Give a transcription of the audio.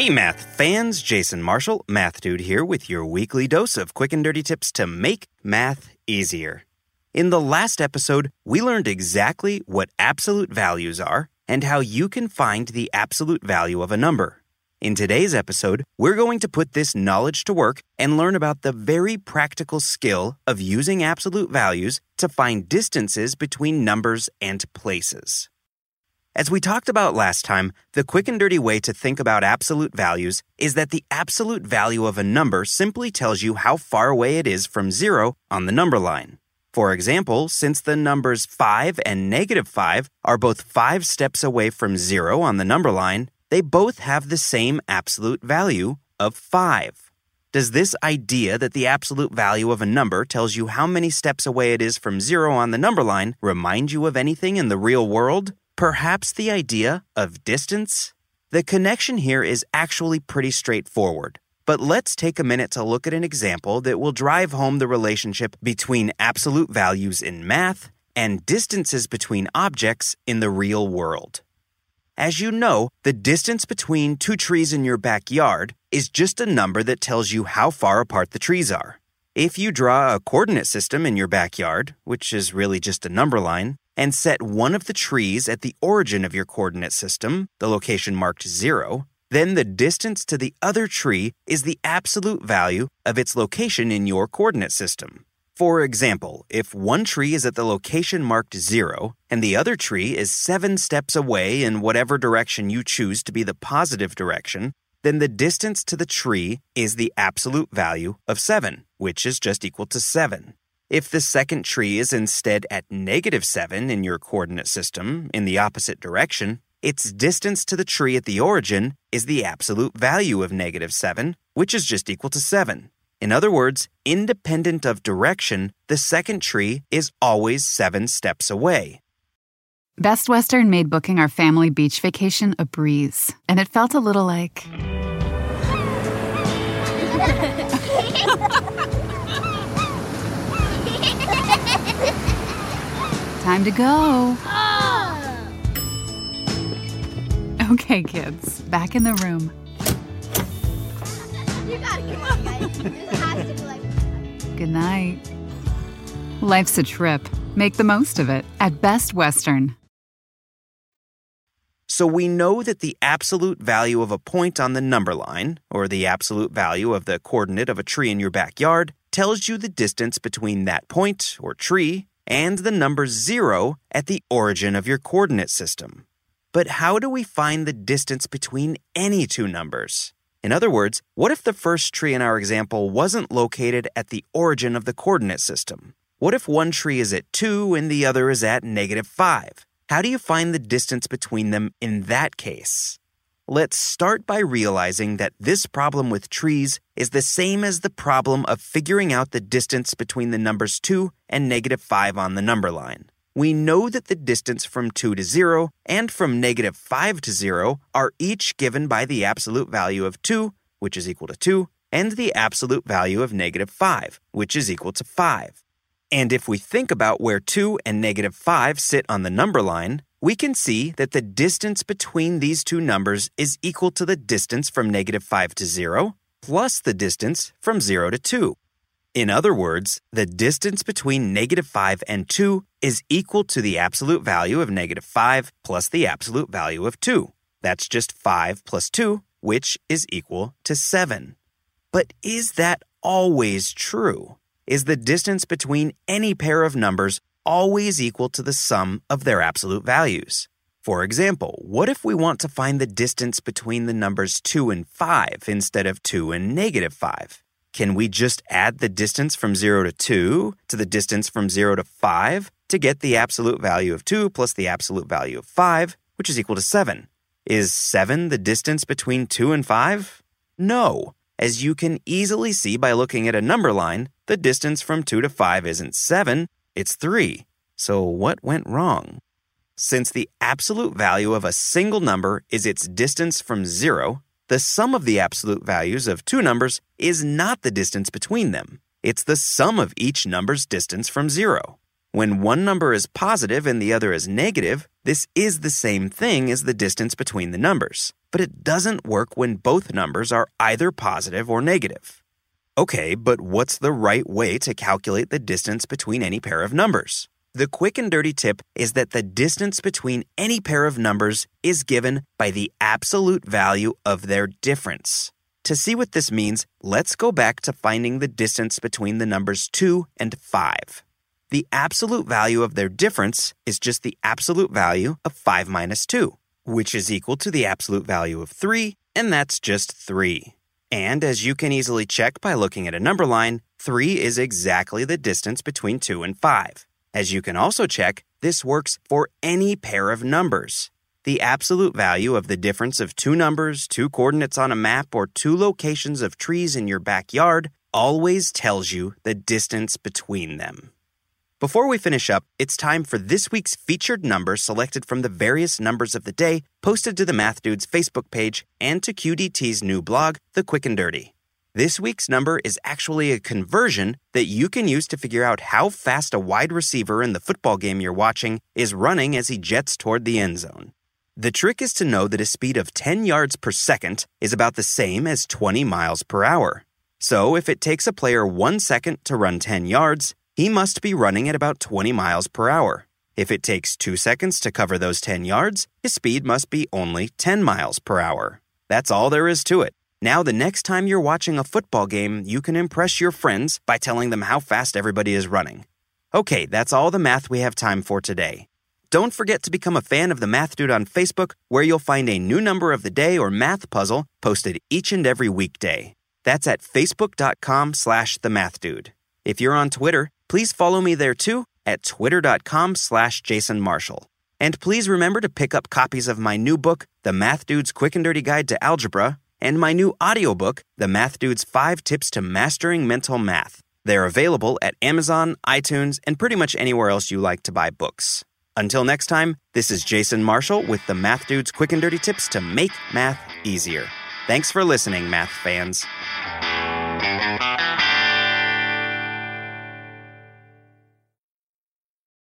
Hey, math fans, Jason Marshall, Math Dude here with your weekly dose of quick and dirty tips to make math easier. In the last episode, we learned exactly what absolute values are and how you can find the absolute value of a number. In today's episode, we're going to put this knowledge to work and learn about the very practical skill of using absolute values to find distances between numbers and places. As we talked about last time, the quick and dirty way to think about absolute values is that the absolute value of a number simply tells you how far away it is from zero on the number line. For example, since the numbers 5 and negative 5 are both 5 steps away from zero on the number line, they both have the same absolute value of 5. Does this idea that the absolute value of a number tells you how many steps away it is from zero on the number line remind you of anything in the real world? Perhaps the idea of distance? The connection here is actually pretty straightforward. But let's take a minute to look at an example that will drive home the relationship between absolute values in math and distances between objects in the real world. As you know, the distance between two trees in your backyard is just a number that tells you how far apart the trees are. If you draw a coordinate system in your backyard, which is really just a number line, and set one of the trees at the origin of your coordinate system, the location marked 0, then the distance to the other tree is the absolute value of its location in your coordinate system. For example, if one tree is at the location marked 0 and the other tree is 7 steps away in whatever direction you choose to be the positive direction, then the distance to the tree is the absolute value of 7, which is just equal to 7. If the second tree is instead at negative 7 in your coordinate system in the opposite direction, its distance to the tree at the origin is the absolute value of negative 7, which is just equal to 7. In other words, independent of direction, the second tree is always 7 steps away. Best Western made booking our family beach vacation a breeze, and it felt a little like. Time to go. Okay, kids, back in the room. You gotta come on, guys. This has to be like. Good night. Life's a trip. Make the most of it at Best Western. So we know that the absolute value of a point on the number line, or the absolute value of the coordinate of a tree in your backyard, tells you the distance between that point or tree and the number zero at the origin of your coordinate system. But how do we find the distance between any two numbers? In other words, what if the first tree in our example wasn't located at the origin of the coordinate system? What if one tree is at 2 and the other is at negative 5? How do you find the distance between them in that case? Let's start by realizing that this problem with trees is the same as the problem of figuring out the distance between the numbers 2 and negative 5 on the number line. We know that the distance from 2 to 0 and from negative 5 to 0 are each given by the absolute value of 2, which is equal to 2, and the absolute value of negative 5, which is equal to 5. And if we think about where 2 and negative 5 sit on the number line, we can see that the distance between these two numbers is equal to the distance from negative 5 to 0 plus the distance from 0 to 2. In other words, the distance between negative 5 and 2 is equal to the absolute value of negative 5 plus the absolute value of 2. That's just 5 plus 2, which is equal to 7. But is that always true? Is the distance between any pair of numbers always equal to the sum of their absolute values? For example, what if we want to find the distance between the numbers 2 and 5 instead of 2 and negative 5? Can we just add the distance from 0 to 2 to the distance from 0 to 5 to get the absolute value of 2 plus the absolute value of 5, which is equal to 7? Is 7 the distance between 2 and 5? No. As you can easily see by looking at a number line, the distance from 2 to 5 isn't 7, it's 3. So what went wrong? Since the absolute value of a single number is its distance from 0, the sum of the absolute values of two numbers is not the distance between them. It's the sum of each number's distance from zero. When one number is positive and the other is negative, this is the same thing as the distance between the numbers. But it doesn't work when both numbers are either positive or negative. Okay, but what's the right way to calculate the distance between any pair of numbers? The quick and dirty tip is that the distance between any pair of numbers is given by the absolute value of their difference. To see what this means, let's go back to finding the distance between the numbers 2 and 5. The absolute value of their difference is just the absolute value of 5 minus 2, which is equal to the absolute value of 3, and that's just 3. And as you can easily check by looking at a number line, 3 is exactly the distance between 2 and 5. As you can also check, this works for any pair of numbers. The absolute value of the difference of two numbers, two coordinates on a map, or two locations of trees in your backyard always tells you the distance between them. Before we finish up, it's time for this week's featured number selected from the various numbers of the day posted to the Math Dudes Facebook page and to QDT's new blog, The Quick and Dirty. This week's number is actually a conversion that you can use to figure out how fast a wide receiver in the football game you're watching is running as he jets toward the end zone. The trick is to know that a speed of 10 yards per second is about the same as 20 miles per hour. So if it takes a player one second to run 10 yards, he must be running at about 20 miles per hour. If it takes two seconds to cover those 10 yards, his speed must be only 10 miles per hour. That's all there is to it. Now, the next time you're watching a football game, you can impress your friends by telling them how fast everybody is running. Okay, that's all the math we have time for today. Don't forget to become a fan of the Math Dude on Facebook, where you'll find a new number of the day or math puzzle posted each and every weekday. That's at facebook.com slash the math dude. If you're on Twitter, please follow me there too at twitter.com slash Jason Marshall. And please remember to pick up copies of my new book, The Math Dude's Quick and Dirty Guide to Algebra, and my new audiobook, The Math Dude's 5 Tips to Mastering Mental Math. They're available at Amazon, iTunes, and pretty much anywhere else you like to buy books. Until next time, this is Jason Marshall with the Math Dude's Quick and Dirty Tips to make math easier. Thanks for listening, math fans.